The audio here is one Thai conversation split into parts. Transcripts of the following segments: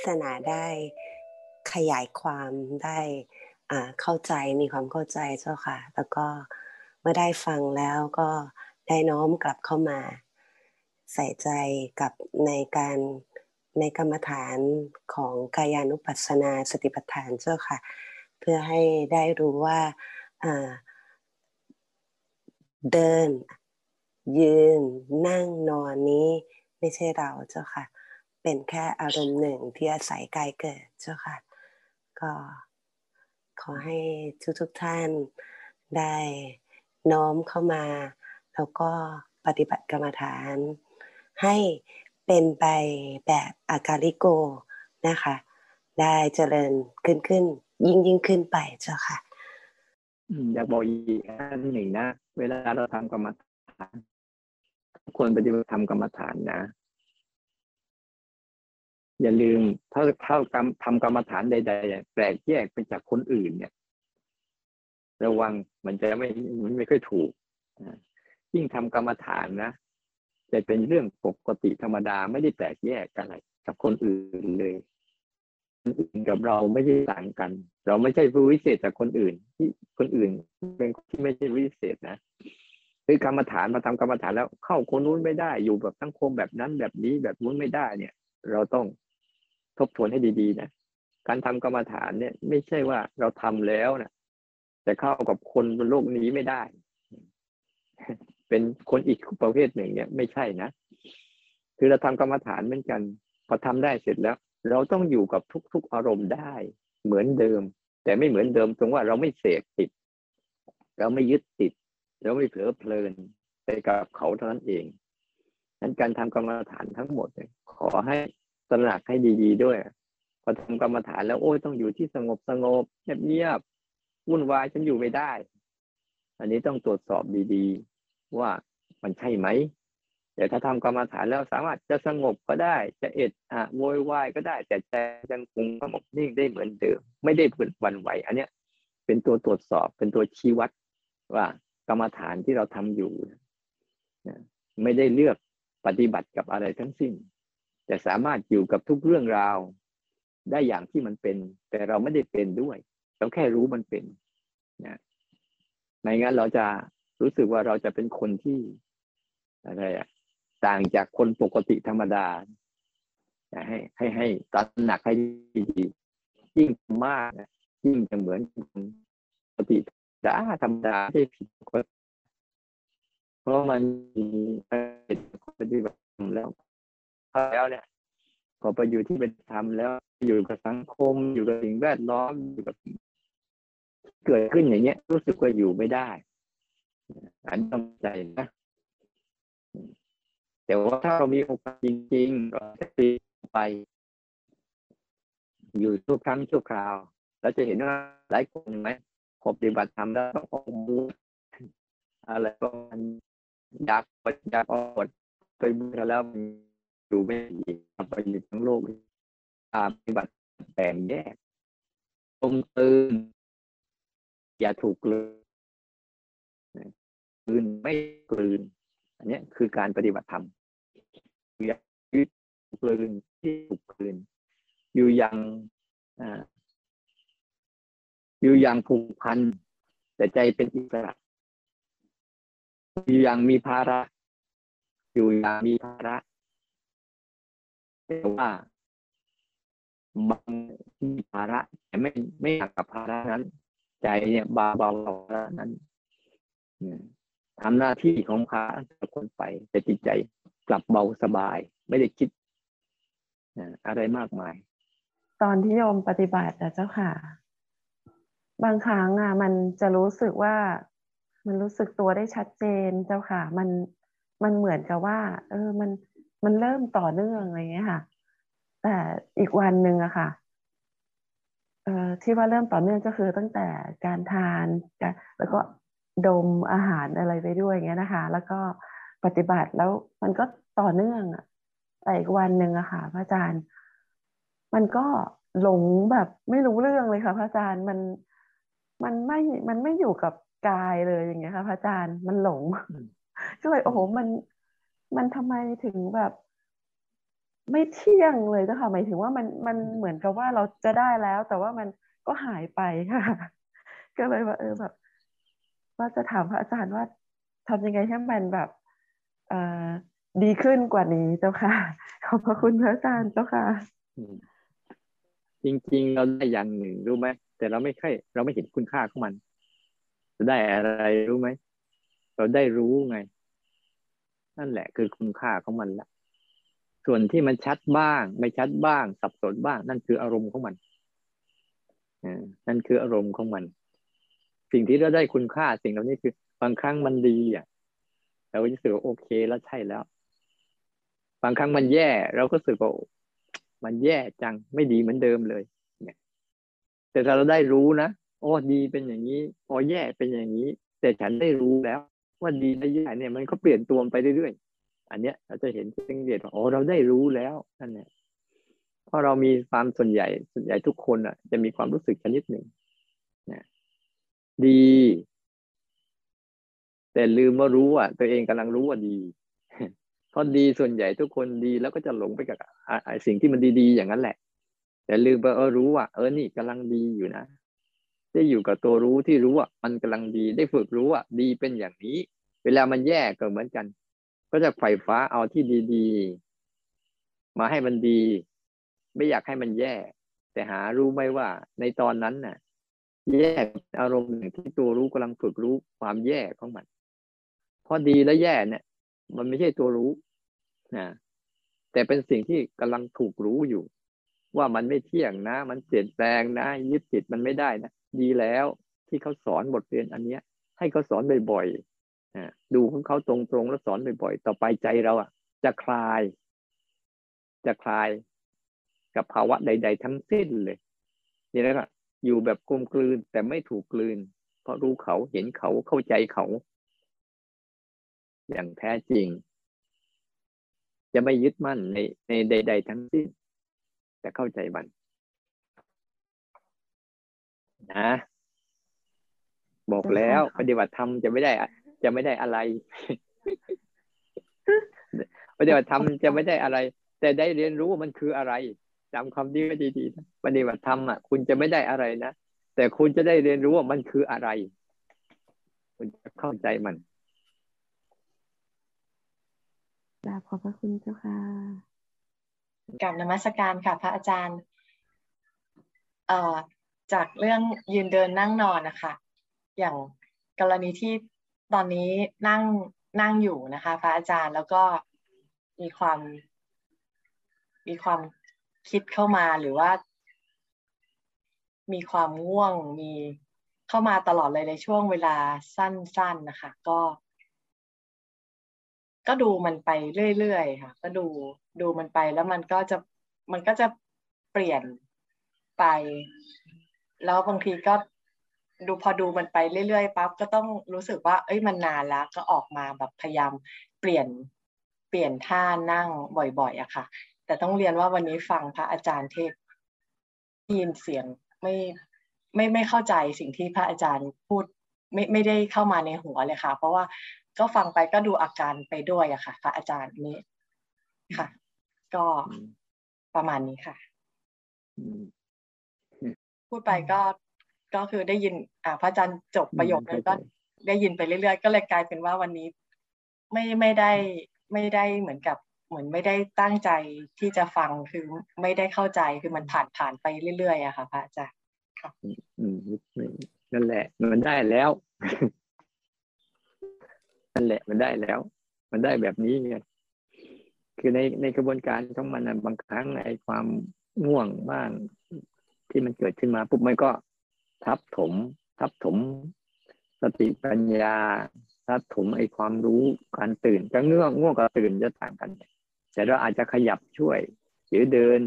เทศนาได้ขยายความได้เข้าใจมีความเข้าใจเจ้าค่ะ แล้วก็เมื่อได้ฟังแล้วก็ได้น้อมกลับเข้ามา ใส่ใจกับในการในกรรมฐานของกายานุปัสสนาสติปัฏฐานเจ้าค่ะ เพื่อให้ได้รู้ว่าเดิน ยืนนั่งนอนนี้ไม่ใช่เราเจ้าค่ะ เป็นแค่อารมณ์หนึ่งที่อาศัยกายเกิดเจ้าค่ะ ก็ขอให้ทุกทุกท่านได้น้อมเข้ามา แล้วก็ปฏิบัติกรรมฐาน ให้เป็นไปแบบอาการิโกนะคะ ได้เจริญขึ้นขึ้น ยิ่งยิ่งขึ้นไปเจ้าค่ะอยากบอกอีกอันหนึ่งนะ เวลาเราทำกรรมฐานควรปฏิบัติทำกรรมฐานนะ อย่าลืมถ้าเข้ากรรมทำกรรมฐานใดๆแปลกแยกไปจากคนอื่นเนี่ย ระวังมันจะไม่มันไม่ค่อยถูกยิ่งทำกรรมฐานนะจะเป็นเรื่องปกติธรรมดาไม่ได้แปลกแยกอะไรกับคนอื่นเลยคนอื่นกับเราไม่ได้ต่างกัน เราไม่ใช่ผู้วิเศษจากคนอื่น ที่คนอื่นเป็นคนที่ไม่ใช่วิเศษนะคือกรรมฐานมาทำกรรมฐานแล้วเข้าคนนู้นไม่ได้อยู่แบบสังคมแบบนั้นแบบนี้แบบนู้นไม่ได้เนี่ย เราต้อง ทบทวนให้ดีๆนะการทำกรรมฐานเนี่ย ไม่ใช่ว่าเราทำแล้วนะจะเข้ากับคนบนโลกนี้ไม่ได้ เป็นคนอีกประเภทหนึ่ง เนี่ย ไม่ใช่นะคือเราทำกรรมฐานเหมือนกัน พอทำได้เสร็จแล้ว เราต้องอยู่กับทุก ๆ อารมณ์ได้ เหมือนเดิม แต่ไม่เหมือนเดิมตรงว่าเราไม่เสกติด เราไม่ยึดติด เราไม่เผลอเพลินไปกับเขาเท่านั้นเองนั้นการทำกรรมฐานทั้งหมดขอให้ ตระหนักให้ดีๆด้วย พอทำกรรมฐานแล้วโอ้ยต้องอยู่ที่สงบสงบเงียบๆวุ่นวายฉันอยู่ไม่ได้ อันนี้ต้องตรวจสอบดีๆ ว่ามันใช่ไหมแต่ถ้าทำกรรมฐานแล้วสามารถจะสงบก็ได้ จะเอ็ดอะโวยวายก็ได้ แต่ใจยังคงสงบนิ่งได้เหมือนเดิม ไม่ได้เวันไหว อันเนี้ย เป็นตัวตรวจสอบเป็นตัวชี้วัดว่ากรรมฐานที่เราทำอยู่ไม่ได้เลือกปฏิบัติกับอะไรทั้งสิ้น แต่สามารถอยู่กับทุกเรื่องราว ได้อย่างที่มันเป็น แต่เราไม่ได้เป็นด้วย เราแค่รู้มันเป็นนะไม่งั้นเราจะรู้สึกว่าเราจะเป็นคนที่อะไรอะต่างจากคนปกติธรรมดาให้ให้ให้ตระหนักให้ดียิ่งมากยิ่งจะเหมือนปกติธรรมดาไม่ผิดเพราะมันมีปฏิบัติแล้ว แล้วเนี่ยพอไปอยู่ที่เป็นธรรมแล้วอยู่กับสังคม อยู่กับสิ่งแวดล้อมอยู่กับเกิดขึ้นอย่างเงี้ย รู้สึกว่าอยู่ไม่ได้ อันต้องใจนะแต่ว่าถ้าเรามีโอกาสจริงๆเราจะตีไป อยู่ทุกครั้งทุกคราวเราจะเห็นว่าหลายคนไหมพอปฏิบัติธรรมแล้วต้องอมูอะไรก็มันอยากปอยากอดไปบูชาแล้ว อยู่ไม่ดีไปอยู่ทั้งโลกปฏิบัติแบ่งแยกตรงตื่นอย่าถูกกลืนกลืนไม่กลืน อันนี้คือการปฏิบัติธรรมอยึดกลืนที่ถูกกลืน อยู่อย่างอยู่อย่างผูกพันแต่ใจเป็นอิสระอยู่อย่างมีภาระ อยู่อย่างมีภาระ แต่ว่าบางมีภาระแต่ไม่ไม่อยากกับภาระนั้น ใจเนี่ยเบาเบาภาระนั้นทำหน้าที่ของพระคนไป แต่จิตใจกลับเบาสบาย ไม่ได้คิดอะไรมากมาย ตอนที่โยมปฏิบัตินะเจ้าค่ะ บางครั้งอะ มันจะรู้สึกว่ามันรู้สึกตัวได้ชัดเจนเจ้าค่ะ มันมันเหมือนกับว่า เออมัน มันเริ่มต่อเนื่องอะไรเงี้ยค่ะ แต่อีกวันหนึ่งอะค่ะเอ่อที่ว่าเริ่มต่อเนื่องก็คือตั้งแต่การทานแล้วก็ดมอาหารอะไรไปด้วยอย่างเงี้ยนะคะ แล้วก็ปฏิบัติแล้วมันก็ต่อเนื่องอะแต่อีกวันหนึ่งอะค่ะพระอาจารย์ มันก็หลงแบบไม่รู้เรื่องเลยค่ะพระอาจารย์มันมันไม่มันไม่อยู่กับกายเลยอย่างเงี้ยค่ะพระอาจารย์มันหลงก็เลยโอ้โหมัน มันทำไมถึงแบบไม่เที่ยงเลยเจ้าค่ะหมายถึงว่ามันมันเหมือนกับว่าเราจะได้แล้ว แต่ว่ามันก็หายไปค่ะ ก็เลยว่าเออแบบ ว่าจะถามพระอาจารย์ว่าทำยังไงให้มันแบบ เอ่อดีขึ้นกว่านี้เจ้าค่ะ ขอบพระคุณพระอาจารย์เจ้าค่ะ จริงๆเราได้อย่างหนึ่งรู้ไหมแต่เราไม่ค่อยเราไม่เห็นคุณค่าของมัน จะได้อะไรรู้ไหมเราได้รู้ไง นั่นแหละคือคุณค่าของมันละส่วนที่มันชัดบ้าง ไม่ชัดบ้าง สับสนบ้าง นั่นคืออารมณ์ของมันนั่นคืออารมณ์ของมัน สิ่งที่เราได้คุณค่าสิ่งเหล่านี้คือบางครั้งมันดีอะเราก็รู้สึกว่าโอเคแล้วใช่แล้ว บางครั้งมันแย่ เราก็รู้สึกว่ามันแย่จังไม่ดีเหมือนเดิมเลย เนี่ย แต่ถ้าเราได้รู้นะโอ้ดีเป็นอย่างนี้โอ้แย่เป็นอย่างนี้ แต่ฉันได้รู้แล้ว ว่าดีและแย่เนี่ยมันก็เปลี่ยนตัวไปเรื่อยๆ อันเนี้ยเราจะเห็นสังเกตว่าโอ้เราได้รู้แล้วนั่นเนี่ยเพราะเรามีความส่วนใหญ่ส่วนใหญ่ทุกคนอะ จะมีความรู้สึกชนิดหนึ่งนะดี แต่ลืมว่ารู้ว่าตัวเองกำลังรู้ว่าดีเพราะดีส่วนใหญ่ทุกคนดีแล้วก็จะหลงไปกับสิ่งที่มันดีๆอย่างนั้นแหละ แต่ลืมไปเออรู้ว่าเออนี่กำลังดีอยู่นะ ได้อยู่กับตัวรู้ที่รู้ว่ามันกำลังดีได้ฝึกรู้ว่าดีเป็นอย่างนี้ เวลามันแย่ก็เหมือนกัน ก็จะไฟฟ้าเอาที่ดีๆ มาให้มันดี ไม่อยากให้มันแย่ แต่หารู้ไหมว่า ในตอนนั้นน่ะ แย่อารมณ์หนึ่งที่ตัวรู้กำลังฝึกรู้ความแย่ของมันพอดีและแย่เนี่ย มันไม่ใช่ตัวรู้นะแต่เป็นสิ่งที่กำลังถูกรู้อยู่ ว่ามันไม่เที่ยงนะ มันเปลี่ยนแปลงนะ ยึดติดมันไม่ได้นะ ดีแล้วที่เขาสอนบทเรียนอันเนี้ย ให้เขาสอนบ่อยๆดูของเขาตรงๆแล้วสอนบ่อยๆต่อไปใจเราอะ จะคลาย จะคลายกับภาวะใด ๆ ทั้งสิ้นเลย นี่แหละอยู่แบบกลมกลืนแต่ไม่ถูกกลืน เพราะรู้เขาเห็นเขาเข้าใจเขา อย่างแท้จริง จะไม่ยึดมั่นในในใด ๆ ทั้งสิ้น แต่เข้าใจมันนะบอกแล้วปฏิบัติธรรมจะไม่ได้จะไม่ได้อะไร ปฏิบัติธรรมจะไม่ได้อะไร แต่ได้เรียนรู้ว่ามันคืออะไรจำคำนี้ไว้ดีๆนะปฏิบัติธรรมอะคุณจะไม่ได้อะไรนะแต่คุณจะได้เรียนรู้ว่ามันคืออะไร คุณจะเข้าใจมันกราบขอบพระคุณเจ้าค่ะ กับนมัสการค่ะพระอาจารย์เอ่อจากเรื่องยืนเดินนั่งนอนนะคะอย่างกรณีที่ตอนนี้นั่งนั่งอยู่นะคะ พระอาจารย์แล้วก็มีความ มีความคิดเข้ามาหรือว่า มีความง่วงมีเข้ามาตลอดเลยในช่วงเวลาสั้นๆนะคะ ก็ ก็ดูมันไปเรื่อยๆค่ะ ก็ดูดูมันไปแล้วมันก็จะมันก็จะเปลี่ยนไป แล้วบางทีก็ดูพอดูมันไปเรื่อยๆปั๊บก็ต้องรู้สึกว่า เอ้ยมันนานแล้วก็ออกมาแบบพยายามเปลี่ยนเปลี่ยนท่านั่งบ่อยๆอะค่ะ แต่ต้องเรียนว่าวันนี้ฟังพระอาจารย์เทศยินเสียงไม่ไม่ไม่เข้าใจสิ่งที่พระอาจารย์พูดไม่ไม่ได้เข้ามาในหัวเลยค่ะ เพราะว่า ก็ฟังไปก็ดูอาการไปด้วยอะค่ะพระอาจารย์นี้ค่ะ ก็ประมาณนี้ค่ะพูดไปก็ก็คือได้ยิน อ่า พระอาจารย์จบประโยคนึงก็ได้ยินไปเรื่อยๆ ก็เลยกลายเป็นว่าวันนี้ไม่ไม่ได้ไม่ได้เหมือนกับเหมือนไม่ได้ตั้งใจที่จะฟังคือไม่ได้เข้าใจคือมันผ่านผ่านไปเรื่อยๆอะค่ะพระอาจารย์ค่ะอืมนั่นแหละ มันได้แล้ว นั่นแหละมันได้แล้ว มันได้แบบนี้ไงคือในในกระบวนการของมันบางครั้งไอ้ความง่วงบ้างที่มันเกิดขึ้นมาปุ๊บมันก็ทับถม ทับถม สติปัญญา ทับถมไอ้ความรู้การตื่นจะง่วงง่วงกับตื่นจะต่างกัน แต่เราอาจจะขยับช่วย หรือเดิน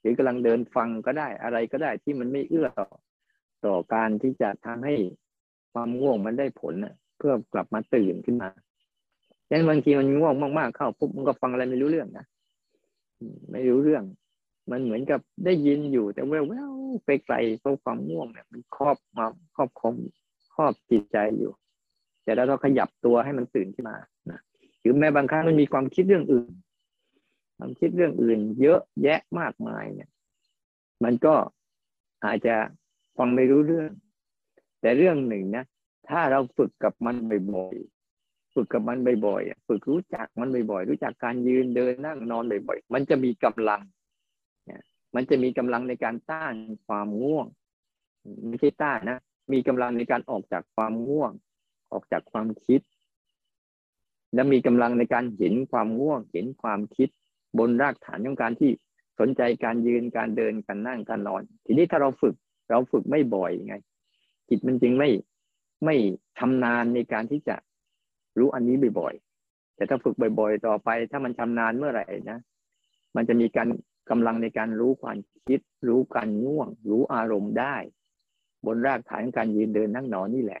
หรือกำลังเดินฟังก็ได้อะไรก็ได้ที่มันไม่เอื้อต่อต่อการที่จะทำให้ความง่วงมันได้ผลนะ เพื่อกลับมาตื่นขึ้นมาดังนั้นบางทีมันง่วงมากๆเข้าปุ๊บมันก็ฟังอะไรไม่รู้เรื่องนะไม่รู้เรื่อง มันเหมือนกับได้ยินอยู่ แต่แววๆไปไกลเพราะความง่วงเนี่ย มันครอบมาครอบคมครอบจิตใจอยู่ แต่แล้วเราขยับตัวให้มันตื่นขึ้นมานะหรือแม้บางครั้งมันมีความคิดเรื่องอื่นความคิดเรื่องอื่น เยอะแยะมากมายเนี่ย มันก็อาจจะฟังไม่รู้เรื่อง แต่เรื่องหนึ่งนะ ถ้าเราฝึกกับมันบ่อยๆฝึกกับมันบ่อยๆฝึกรู้จักมันบ่อยๆรู้จักการยืนเดินนั่งนอนบ่อยๆมันจะมีกำลังเนี่ยมันจะมีกำลังในการต้านความง่วง ไม่ใช่ต้านนะมีกำลังในการออกจากความง่วง ออกจากความคิด และมีกำลังในการเห็นความง่วง เห็นความคิด บนรากฐานของการที่สนใจการยืนการเดินการนั่งการนอน ทีนี้ถ้าเราฝึก เราฝึกไม่บ่อยไงจิตมันจึงไม่ ไม่ชำนาญในการที่จะรู้อันนี้บ่อยๆ แต่ถ้าฝึกบ่อย ๆ ต่อไป ถ้ามันชำนาญเมื่อไหร่นะ มันจะมีการกำลังในการรู้ความคิด รู้การง่วง รู้อารมณ์ได้ บนรากฐานการยืนเดินนั่งนอนนี่แหละ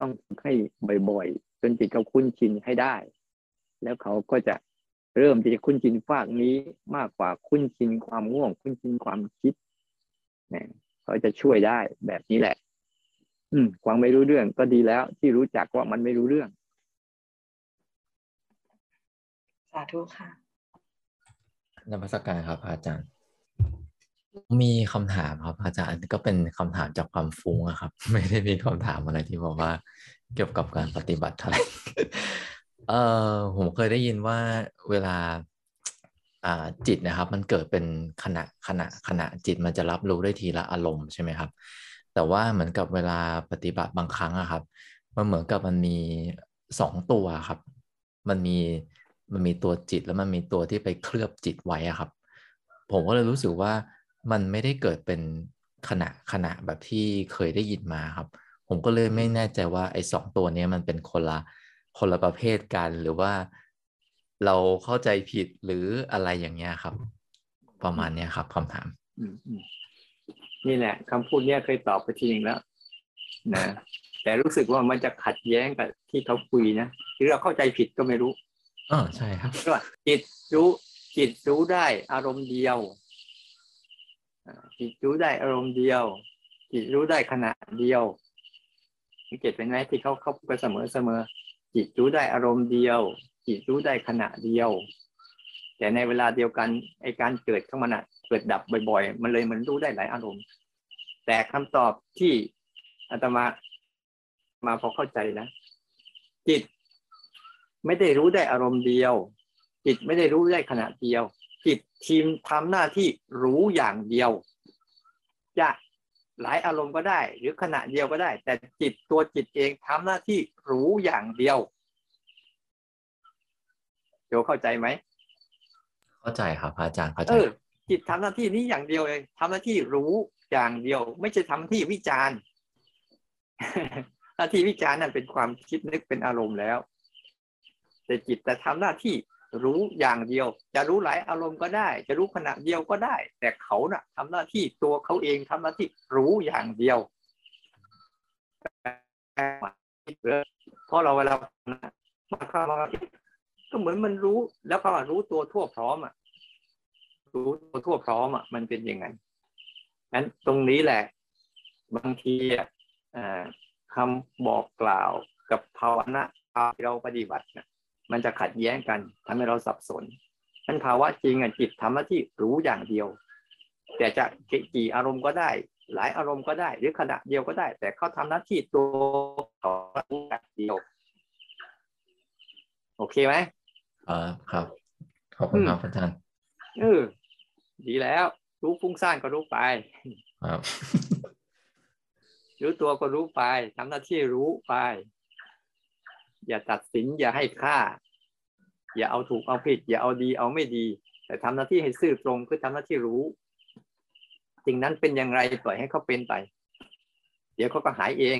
ต้องฝึกให้บ่อยๆ จนจิตเขาคุ้นชินให้ได้ แล้วเขาก็จะเริ่มที่จะคุ้นชินฝากนี้มากกว่าคุ้นชินความง่วง คุ้นชินความคิดเนี่ยเขาจะช่วยได้แบบนี้แหละ อืมฟังไม่รู้เรื่องก็ดีแล้ว ที่รู้จักว่ามันไม่รู้เรื่อง สาธุค่ะนมัสการครับอาจารย์ มีคำถามครับ อาจารย์ก็เป็นคำถามจากความฟุ้งครับ ไม่ได้มีคำถามอะไรที่บอกว่า เกี่ยวกับการปฏิบัติอะไรเออผมเคยได้ยินว่าเวลาอ่าจิตนะครับ มันเกิดเป็นขณะขณะขณะจิตมันจะรับรู้ได้ทีละอารมณ์ใช่ไหมครับ แต่ว่าเหมือนกับเวลาปฏิบัติบางครั้งอะครับมันเหมือนกับมันมีสองตัวครับ มันมีมันมีตัวจิตแล้วมันมีตัวที่ไปเคลือบจิตไว้อะครับ ผมก็เลยรู้สึกว่ามันไม่ได้เกิดเป็นขณะขณะแบบที่เคยได้ยินมาครับ ผมก็เลยไม่แน่ใจว่าไอ้สองตัวนี้มันเป็นคนละคนละประเภทกันหรือว่าเราเข้าใจผิดหรืออะไรอย่างเงี้ยครับ ประมาณเนี้ยครับคำถาม นี่แหละคำพูดเนี้ยเคยตอบไปทีนึงแล้วนะแต่รู้สึกว่ามันจะขัดแย้งกับที่เขาคุยนะหรือเราเข้าใจผิดก็ไม่รู้อ๋อใช่ครับก็จิตรู้จิตรู้ได้อารมณ์เดียวจิตรู้ได้อารมณ์เดียว จิตรู้ได้ขณะเดียวสังเกตเป็นไหมที่เขาเขาพูดเสมอเสมอ จิตรู้ได้อารมณ์เดียว จิตรู้ได้ขณะเดียว แต่ในเวลาเดียวกันไอการเกิดของมันอะ เกิดดับบ่อยๆ มันเลยมันรู้ได้หลายอารมณ์ แต่คำตอบที่อาตมามาพอเข้าใจนะจิต ไม่ได้รู้ได้อารมณ์เดียว จิตไม่ได้รู้ได้ขณะเดียว จิตทีมทำหน้าที่รู้อย่างเดียว จะหลายอารมณ์ก็ได้ หรือขณะเดียวก็ได้ แต่จิตตัวจิตเองทำหน้าที่รู้อย่างเดียวเดี๋ยวเข้าใจไหมเข้าใจครับอาจารย์เข้าใจ จิตทำหน้าที่นี้อย่างเดียวเลยทำหน้าที่รู้อย่างเดียว ไม่ใช่ทำที่วิจารณ์หน้าที่วิจารณ์นั่นเป็นความคิดนึกเป็นอารมณ์แล้ว แต่จิตแต่ทำหน้าที่รู้อย่างเดียว จะรู้หลายอารมณ์ก็ได้ จะรู้ขณะเดียวก็ได้ แต่เขานะ่ะทำหน้าที่ตัวเขาเองทำหน้าที่รู้อย่างเดียวเพราะเราเวลามาเข้ามาก็เหมือนมันรู้แล้วก็รู้ตัวทั่วพร้อมอะ รู้ตัวทั่วพร้อมอะมันเป็นยังไงนั้นตรงนี้แหละ บางทีอะคำบอกกล่าวกับภาวนาที่เราปฏิบัติเนี่ยมันจะขัดแย้งกันทำให้เราสับสนนั้นภาวะจริงอะจิตทำหน้าที่รู้อย่างเดียว แต่จะกี่อารมณ์ก็ได้ หลายอารมณ์ก็ได้ หรือขณะเดียวก็ได้ แต่เขาทำหน้าที่ตัวเขาอย่างเดียว โอเคไหมอ่าครับขอบคุณครับอาจารย์เออ ดีแล้วรู้ฟุ้งซ่านก็รู้ไปครับรู้ตัวก็รู้ไปทำหน้าที่รู้ไป อย่าตัดสินอย่าให้ค่า อย่าเอาถูกเอาผิด อย่าเอาดีเอาไม่ดี แต่ทำหน้าที่ให้ซื่อตรงคือทำหน้าที่รู้สิ่งนั้นเป็นอย่างไรปล่อยให้เขาเป็นไป เดี๋ยวเขาก็หายเอง